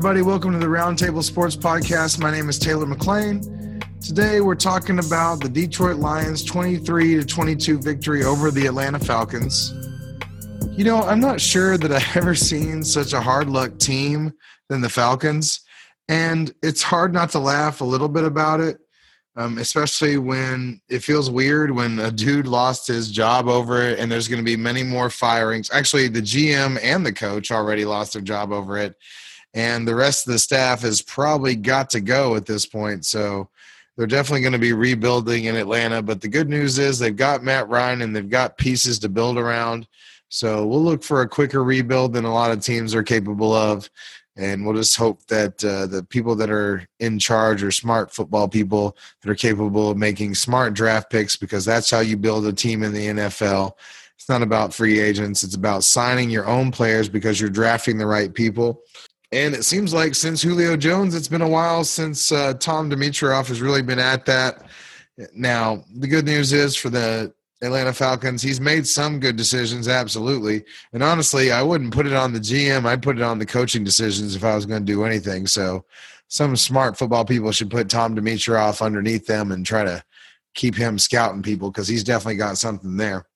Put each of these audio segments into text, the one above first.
everybody. Welcome to the Roundtable Sports Podcast. My name is Taylor McLean. Today, we're talking about the Detroit Lions' 23 to 22 victory over the Atlanta Falcons. You know, I'm not sure that I've ever seen such a hard luck team than the Falcons, and it's hard not to laugh a little bit about it. Um, especially when it feels weird when a dude lost his job over it, and there's going to be many more firings. Actually, the GM and the coach already lost their job over it and the rest of the staff has probably got to go at this point. So they're definitely going to be rebuilding in Atlanta. But the good news is they've got Matt Ryan and they've got pieces to build around. So we'll look for a quicker rebuild than a lot of teams are capable of. And we'll just hope that uh, the people that are in charge are smart football people that are capable of making smart draft picks because that's how you build a team in the NFL. It's not about free agents, it's about signing your own players because you're drafting the right people. And it seems like since Julio Jones, it's been a while since uh, Tom Dimitroff has really been at that. Now, the good news is for the Atlanta Falcons, he's made some good decisions, absolutely. And honestly, I wouldn't put it on the GM. I'd put it on the coaching decisions if I was going to do anything. So, some smart football people should put Tom Dimitroff underneath them and try to keep him scouting people because he's definitely got something there.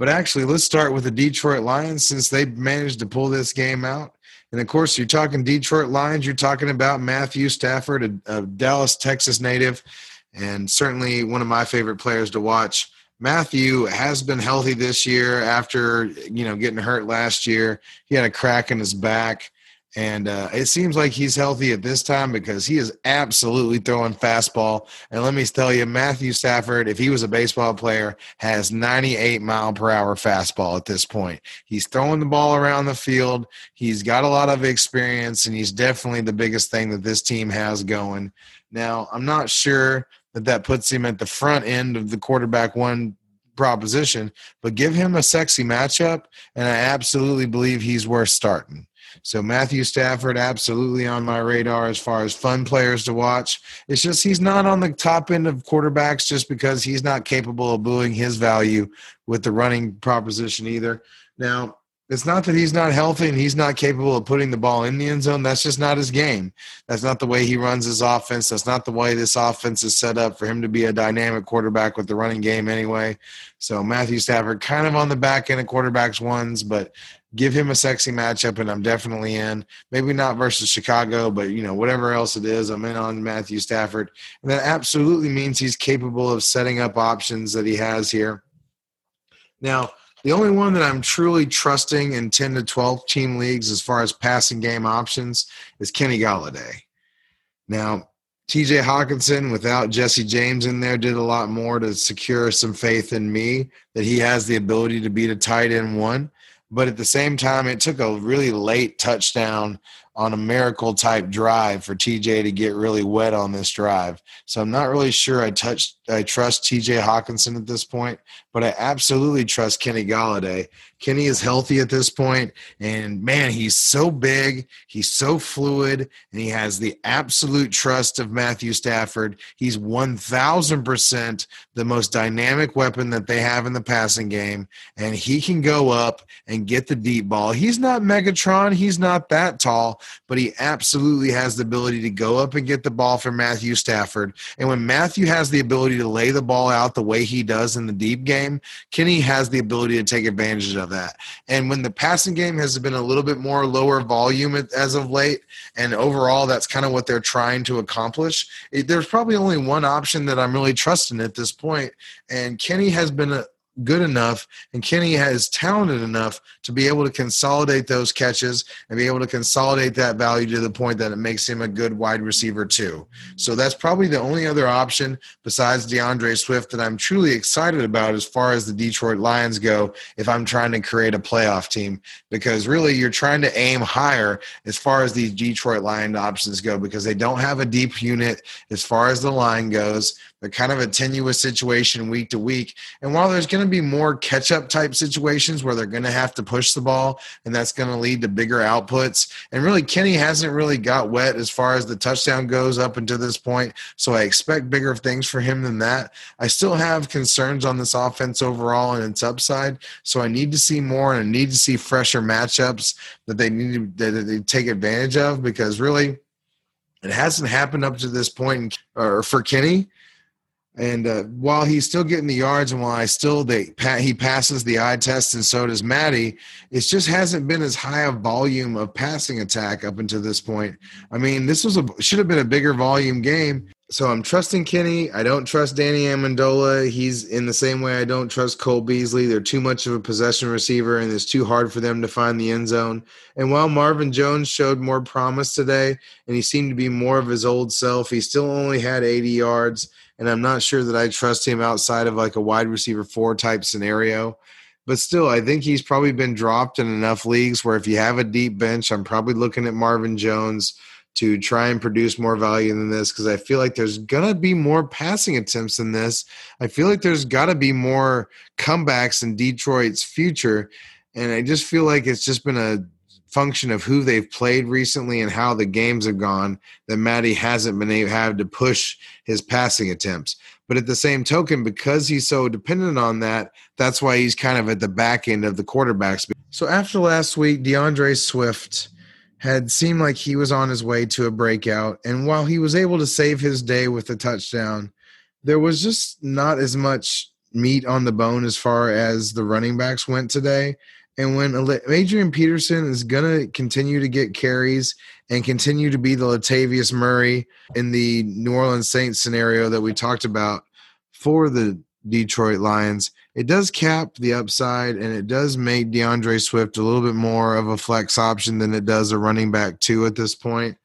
But actually, let's start with the Detroit Lions since they managed to pull this game out. And of course, you're talking Detroit Lions, you're talking about Matthew Stafford, a, a Dallas, Texas native, and certainly one of my favorite players to watch. Matthew has been healthy this year after you know getting hurt last year. He had a crack in his back. And uh, it seems like he's healthy at this time because he is absolutely throwing fastball. And let me tell you, Matthew Stafford, if he was a baseball player, has 98 mile per hour fastball at this point. He's throwing the ball around the field. He's got a lot of experience, and he's definitely the biggest thing that this team has going. Now, I'm not sure that that puts him at the front end of the quarterback one proposition, but give him a sexy matchup, and I absolutely believe he's worth starting. So Matthew Stafford, absolutely on my radar as far as fun players to watch. It's just he's not on the top end of quarterbacks just because he's not capable of booing his value with the running proposition either. Now, it's not that he's not healthy and he's not capable of putting the ball in the end zone. That's just not his game. That's not the way he runs his offense. That's not the way this offense is set up for him to be a dynamic quarterback with the running game anyway. So Matthew Stafford kind of on the back end of quarterbacks ones, but give him a sexy matchup and I'm definitely in. Maybe not versus Chicago, but you know, whatever else it is, I'm in on Matthew Stafford. And that absolutely means he's capable of setting up options that he has here. Now, the only one that I'm truly trusting in 10 to 12 team leagues as far as passing game options is Kenny Golladay. Now, TJ Hockenson, without Jesse James in there, did a lot more to secure some faith in me that he has the ability to beat a tight end one. But at the same time, it took a really late touchdown on a miracle type drive for TJ to get really wet on this drive. So I'm not really sure I touched I trust TJ Hockenson at this point, but I absolutely trust Kenny Golladay. Kenny is healthy at this point, and man, he's so big, he's so fluid, and he has the absolute trust of Matthew Stafford. He's 1000% the most dynamic weapon that they have in the passing game, and he can go up and get the deep ball. He's not Megatron, he's not that tall, but he absolutely has the ability to go up and get the ball for Matthew Stafford. And when Matthew has the ability to lay the ball out the way he does in the deep game, Kenny has the ability to take advantage of that. And when the passing game has been a little bit more lower volume as of late, and overall that's kind of what they're trying to accomplish, it, there's probably only one option that I'm really trusting at this point, and Kenny has been a, good enough and Kenny is talented enough to be able to consolidate those catches and be able to consolidate that value to the point that it makes him a good wide receiver too. So that's probably the only other option besides DeAndre Swift that I'm truly excited about as far as the Detroit Lions go if I'm trying to create a playoff team because really you're trying to aim higher as far as these Detroit Lion options go because they don't have a deep unit as far as the line goes They're kind of a tenuous situation week to week. And while there's going to be more catch up type situations where they're going to have to push the ball and that's going to lead to bigger outputs, and really Kenny hasn't really got wet as far as the touchdown goes up until this point. So I expect bigger things for him than that. I still have concerns on this offense overall and its upside. So I need to see more and I need to see fresher matchups that they need to that they take advantage of because really it hasn't happened up to this point or for Kenny. And uh, while he's still getting the yards, and while I still they he passes the eye test, and so does Maddie, it just hasn't been as high a volume of passing attack up until this point. I mean, this was a should have been a bigger volume game. So I'm trusting Kenny. I don't trust Danny Amendola. He's in the same way I don't trust Cole Beasley. They're too much of a possession receiver, and it's too hard for them to find the end zone. And while Marvin Jones showed more promise today, and he seemed to be more of his old self, he still only had 80 yards and I'm not sure that I trust him outside of like a wide receiver four type scenario. But still, I think he's probably been dropped in enough leagues where if you have a deep bench, I'm probably looking at Marvin Jones to try and produce more value than this because I feel like there's going to be more passing attempts than this. I feel like there's got to be more comebacks in Detroit's future. And I just feel like it's just been a function of who they've played recently and how the games have gone that Maddie hasn't been able have to push his passing attempts. But at the same token, because he's so dependent on that, that's why he's kind of at the back end of the quarterbacks. So after last week, DeAndre Swift had seemed like he was on his way to a breakout. And while he was able to save his day with a touchdown, there was just not as much meat on the bone as far as the running backs went today. And when Adrian Peterson is going to continue to get carries and continue to be the Latavius Murray in the New Orleans Saints scenario that we talked about for the Detroit Lions, it does cap the upside and it does make DeAndre Swift a little bit more of a flex option than it does a running back two at this point.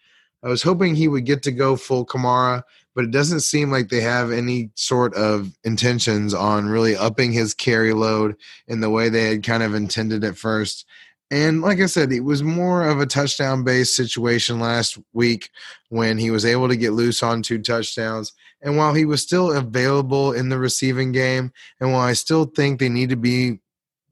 I was hoping he would get to go full Kamara but it doesn't seem like they have any sort of intentions on really upping his carry load in the way they had kind of intended at first. And like I said, it was more of a touchdown based situation last week when he was able to get loose on two touchdowns. And while he was still available in the receiving game, and while I still think they need to be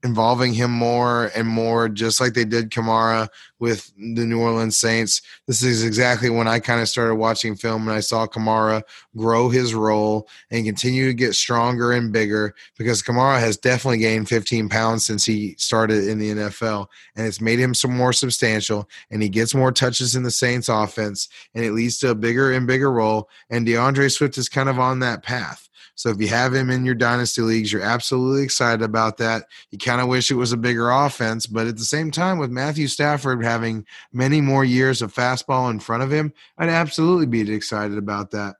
involving him more and more, just like they did Kamara with the New Orleans Saints. This is exactly when I kind of started watching film and I saw Kamara grow his role and continue to get stronger and bigger because Kamara has definitely gained 15 pounds since he started in the NFL and it's made him some more substantial and he gets more touches in the Saints offense and it leads to a bigger and bigger role. And DeAndre Swift is kind of on that path. So if you have him in your dynasty leagues, you're absolutely excited about that. You kind of wish it was a bigger offense, but at the same time, with Matthew Stafford having many more years of fastball in front of him, I'd absolutely be excited about that.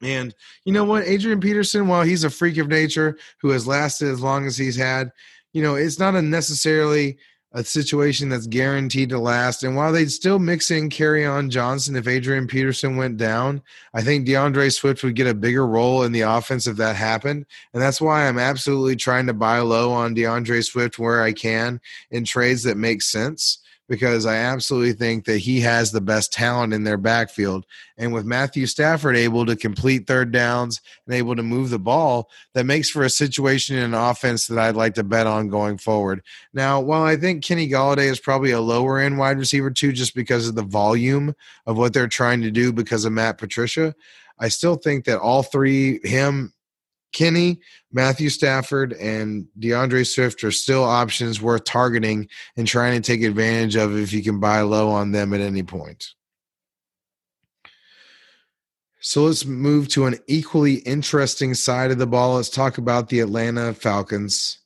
And you know what? Adrian Peterson, while he's a freak of nature who has lasted as long as he's had, you know, it's not a necessarily a situation that's guaranteed to last. And while they'd still mix in Kerryon Johnson if Adrian Peterson went down, I think DeAndre Swift would get a bigger role in the offense if that happened. And that's why I'm absolutely trying to buy low on DeAndre Swift where I can in trades that make sense because I absolutely think that he has the best talent in their backfield. And with Matthew Stafford able to complete third downs and able to move the ball, that makes for a situation in an offense that I'd like to bet on going forward. Now, while I think Kenny Golladay is probably a lower end wide receiver too, just because of the volume of what they're trying to do because of Matt Patricia, I still think that all three, him, Kenny, Matthew Stafford, and DeAndre Swift are still options worth targeting and trying to take advantage of if you can buy low on them at any point. So let's move to an equally interesting side of the ball. Let's talk about the Atlanta Falcons.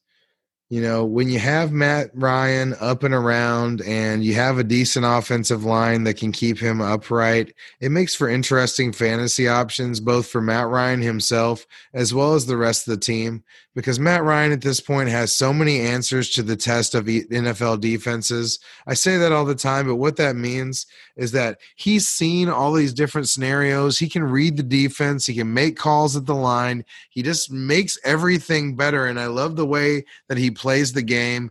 You know, when you have Matt Ryan up and around and you have a decent offensive line that can keep him upright, it makes for interesting fantasy options, both for Matt Ryan himself as well as the rest of the team because Matt Ryan at this point has so many answers to the test of NFL defenses. I say that all the time, but what that means is that he's seen all these different scenarios. He can read the defense, he can make calls at the line. He just makes everything better. And I love the way that he plays the game.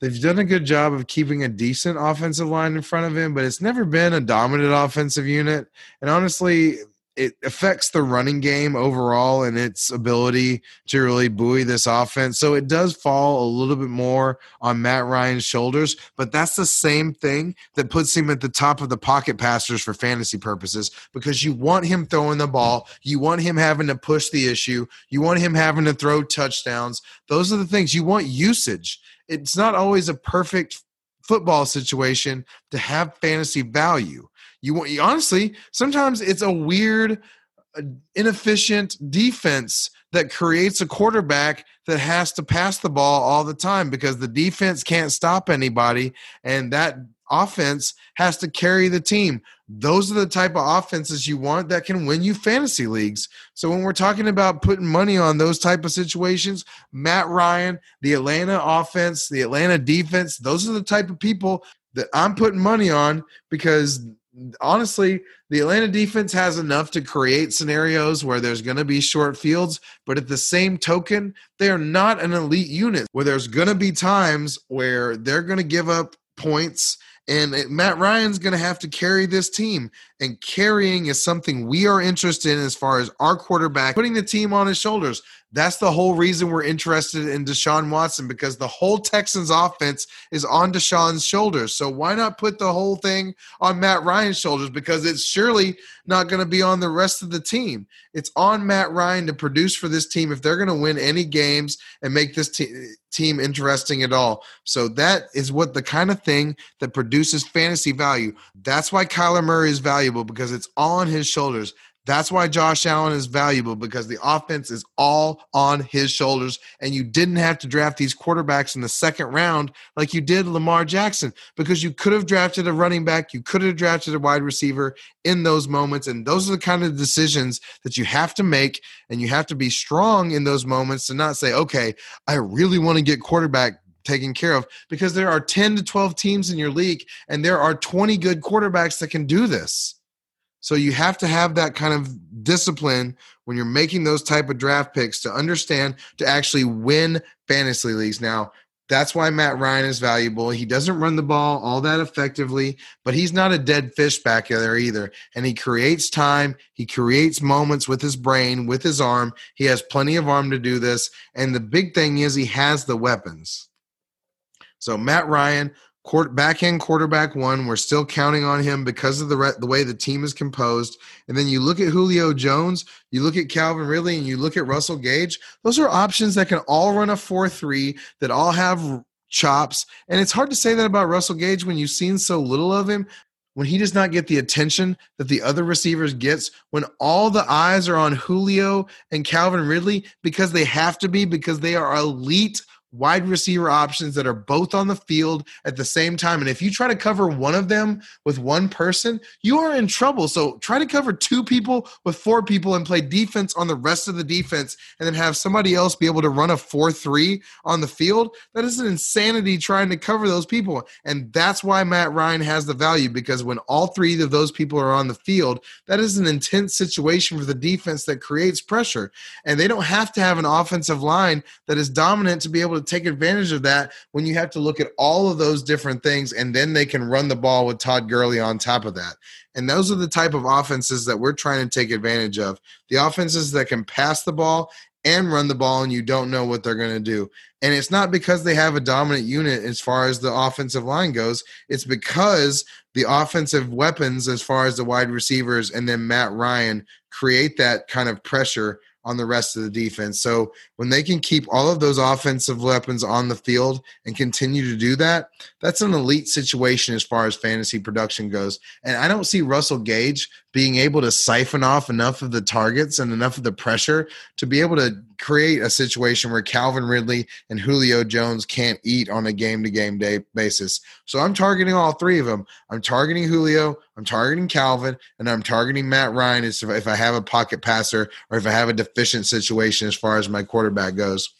They've done a good job of keeping a decent offensive line in front of him, but it's never been a dominant offensive unit. And honestly, it affects the running game overall and its ability to really buoy this offense. So it does fall a little bit more on Matt Ryan's shoulders, but that's the same thing that puts him at the top of the pocket passers for fantasy purposes because you want him throwing the ball, you want him having to push the issue, you want him having to throw touchdowns. Those are the things you want usage. It's not always a perfect football situation to have fantasy value. You want honestly, sometimes it's a weird, uh, inefficient defense that creates a quarterback that has to pass the ball all the time because the defense can't stop anybody, and that offense has to carry the team. Those are the type of offenses you want that can win you fantasy leagues. So when we're talking about putting money on those type of situations, Matt Ryan, the Atlanta offense, the Atlanta defense, those are the type of people that I'm putting money on because honestly, the Atlanta defense has enough to create scenarios where there's going to be short fields, but at the same token, they are not an elite unit where there's going to be times where they're going to give up points and Matt Ryan's going to have to carry this team. And carrying is something we are interested in as far as our quarterback putting the team on his shoulders. That's the whole reason we're interested in Deshaun Watson because the whole Texans offense is on Deshaun's shoulders. So why not put the whole thing on Matt Ryan's shoulders? Because it's surely not going to be on the rest of the team. It's on Matt Ryan to produce for this team if they're going to win any games and make this te- team interesting at all. So that is what the kind of thing that produces fantasy value. That's why Kyler Murray is valuable because it's all on his shoulders. That's why Josh Allen is valuable because the offense is all on his shoulders. And you didn't have to draft these quarterbacks in the second round like you did Lamar Jackson because you could have drafted a running back, you could have drafted a wide receiver in those moments. And those are the kind of decisions that you have to make. And you have to be strong in those moments to not say, okay, I really want to get quarterback taken care of because there are 10 to 12 teams in your league and there are 20 good quarterbacks that can do this. So you have to have that kind of discipline when you're making those type of draft picks to understand to actually win fantasy leagues. Now, that's why Matt Ryan is valuable. He doesn't run the ball all that effectively, but he's not a dead fish back there either. And he creates time, he creates moments with his brain, with his arm. He has plenty of arm to do this. And the big thing is he has the weapons. So Matt Ryan, Quarter, back end quarterback one. We're still counting on him because of the re- the way the team is composed. And then you look at Julio Jones, you look at Calvin Ridley, and you look at Russell Gage. Those are options that can all run a four three that all have chops. And it's hard to say that about Russell Gage when you've seen so little of him. When he does not get the attention that the other receivers gets, when all the eyes are on Julio and Calvin Ridley because they have to be because they are elite wide receiver options that are both on the field at the same time. And if you try to cover one of them with one person, you are in trouble. So try to cover two people with four people and play defense on the rest of the defense and then have somebody else be able to run a 4 3 on the field. That is an insanity trying to cover those people. And that's why Matt Ryan has the value because when all three of those people are on the field, that is an intense situation for the defense that creates pressure. And they don't have to have an offensive line that is dominant to be able to take advantage of that when you have to look at all of those different things and then they can run the ball with Todd Gurley on top of that. And those are the type of offenses that we're trying to take advantage of. The offenses that can pass the ball and run the ball and you don't know what they're going to do. And it's not because they have a dominant unit as far as the offensive line goes. It's because the offensive weapons as far as the wide receivers and then Matt Ryan create that kind of pressure on the rest of the defense. So when they can keep all of those offensive weapons on the field and continue to do that, that's an elite situation as far as fantasy production goes. And I don't see Russell Gage being able to siphon off enough of the targets and enough of the pressure to be able to create a situation where Calvin Ridley and Julio Jones can't eat on a game to game day basis. So I'm targeting all three of them. I'm targeting Julio, I'm targeting Calvin, and I'm targeting Matt Ryan if I have a pocket passer or if I have a deficient situation as far as my quarterback goes.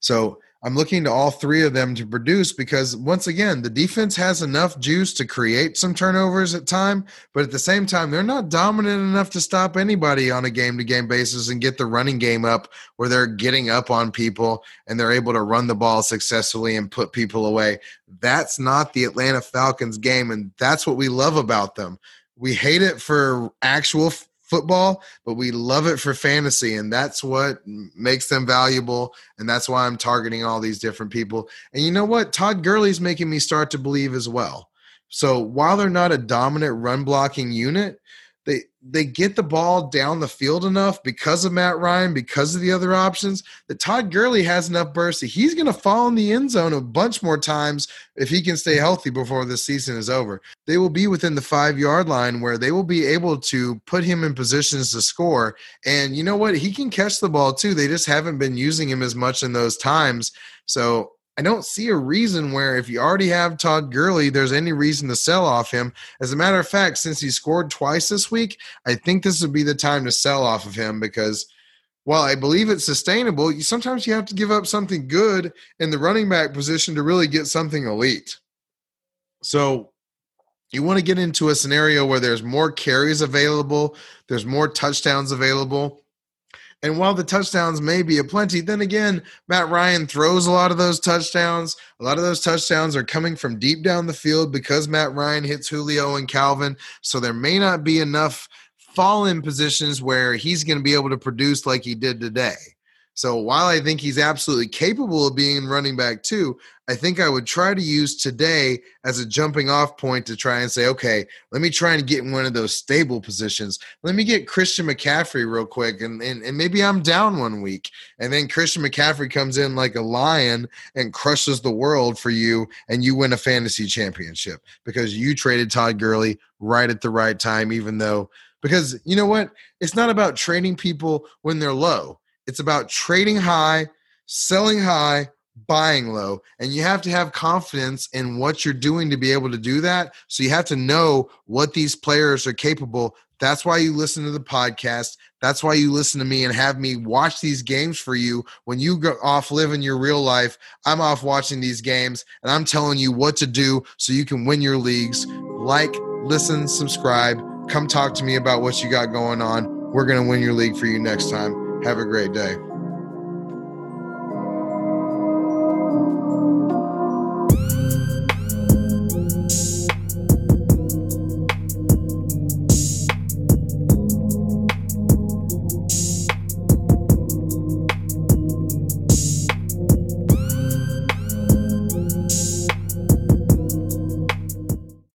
So I'm looking to all three of them to produce because once again, the defense has enough juice to create some turnovers at time, but at the same time, they're not dominant enough to stop anybody on a game to game basis and get the running game up where they're getting up on people and they're able to run the ball successfully and put people away. That's not the Atlanta Falcons game, and that's what we love about them. we hate it for actual football, but we love it for fantasy. And that's what makes them valuable. And that's why I'm targeting all these different people. And you know what? Todd Gurley's making me start to believe as well. So while they're not a dominant run blocking unit, they get the ball down the field enough because of Matt Ryan, because of the other options, that Todd Gurley has enough burst that he's going to fall in the end zone a bunch more times if he can stay healthy before the season is over. They will be within the five yard line where they will be able to put him in positions to score. And you know what? He can catch the ball too. They just haven't been using him as much in those times. So I don't see a reason where if you already have Todd Gurley, there's any reason to sell off him. As a matter of fact, since he scored twice this week, I think this would be the time to sell off of him because while I believe it's sustainable, you, sometimes you have to give up something good in the running back position to really get something elite. So you want to get into a scenario where there's more carries available, there's more touchdowns available and while the touchdowns may be a plenty, then again, Matt Ryan throws a lot of those touchdowns. A lot of those touchdowns are coming from deep down the field because Matt Ryan hits Julio and Calvin. So there may not be enough fall in positions where he's going to be able to produce like he did today. So while I think he's absolutely capable of being running back too, I think I would try to use today as a jumping off point to try and say, okay, let me try and get in one of those stable positions. Let me get Christian McCaffrey real quick. And, and, and maybe I'm down one week. And then Christian McCaffrey comes in like a lion and crushes the world for you. And you win a fantasy championship because you traded Todd Gurley right at the right time, even though, because you know what? It's not about trading people when they're low it's about trading high, selling high, buying low. And you have to have confidence in what you're doing to be able to do that. So you have to know what these players are capable. That's why you listen to the podcast. That's why you listen to me and have me watch these games for you. When you go off living your real life, I'm off watching these games and I'm telling you what to do so you can win your leagues. Like, listen, subscribe, come talk to me about what you got going on. We're going to win your league for you next time. Have a great day.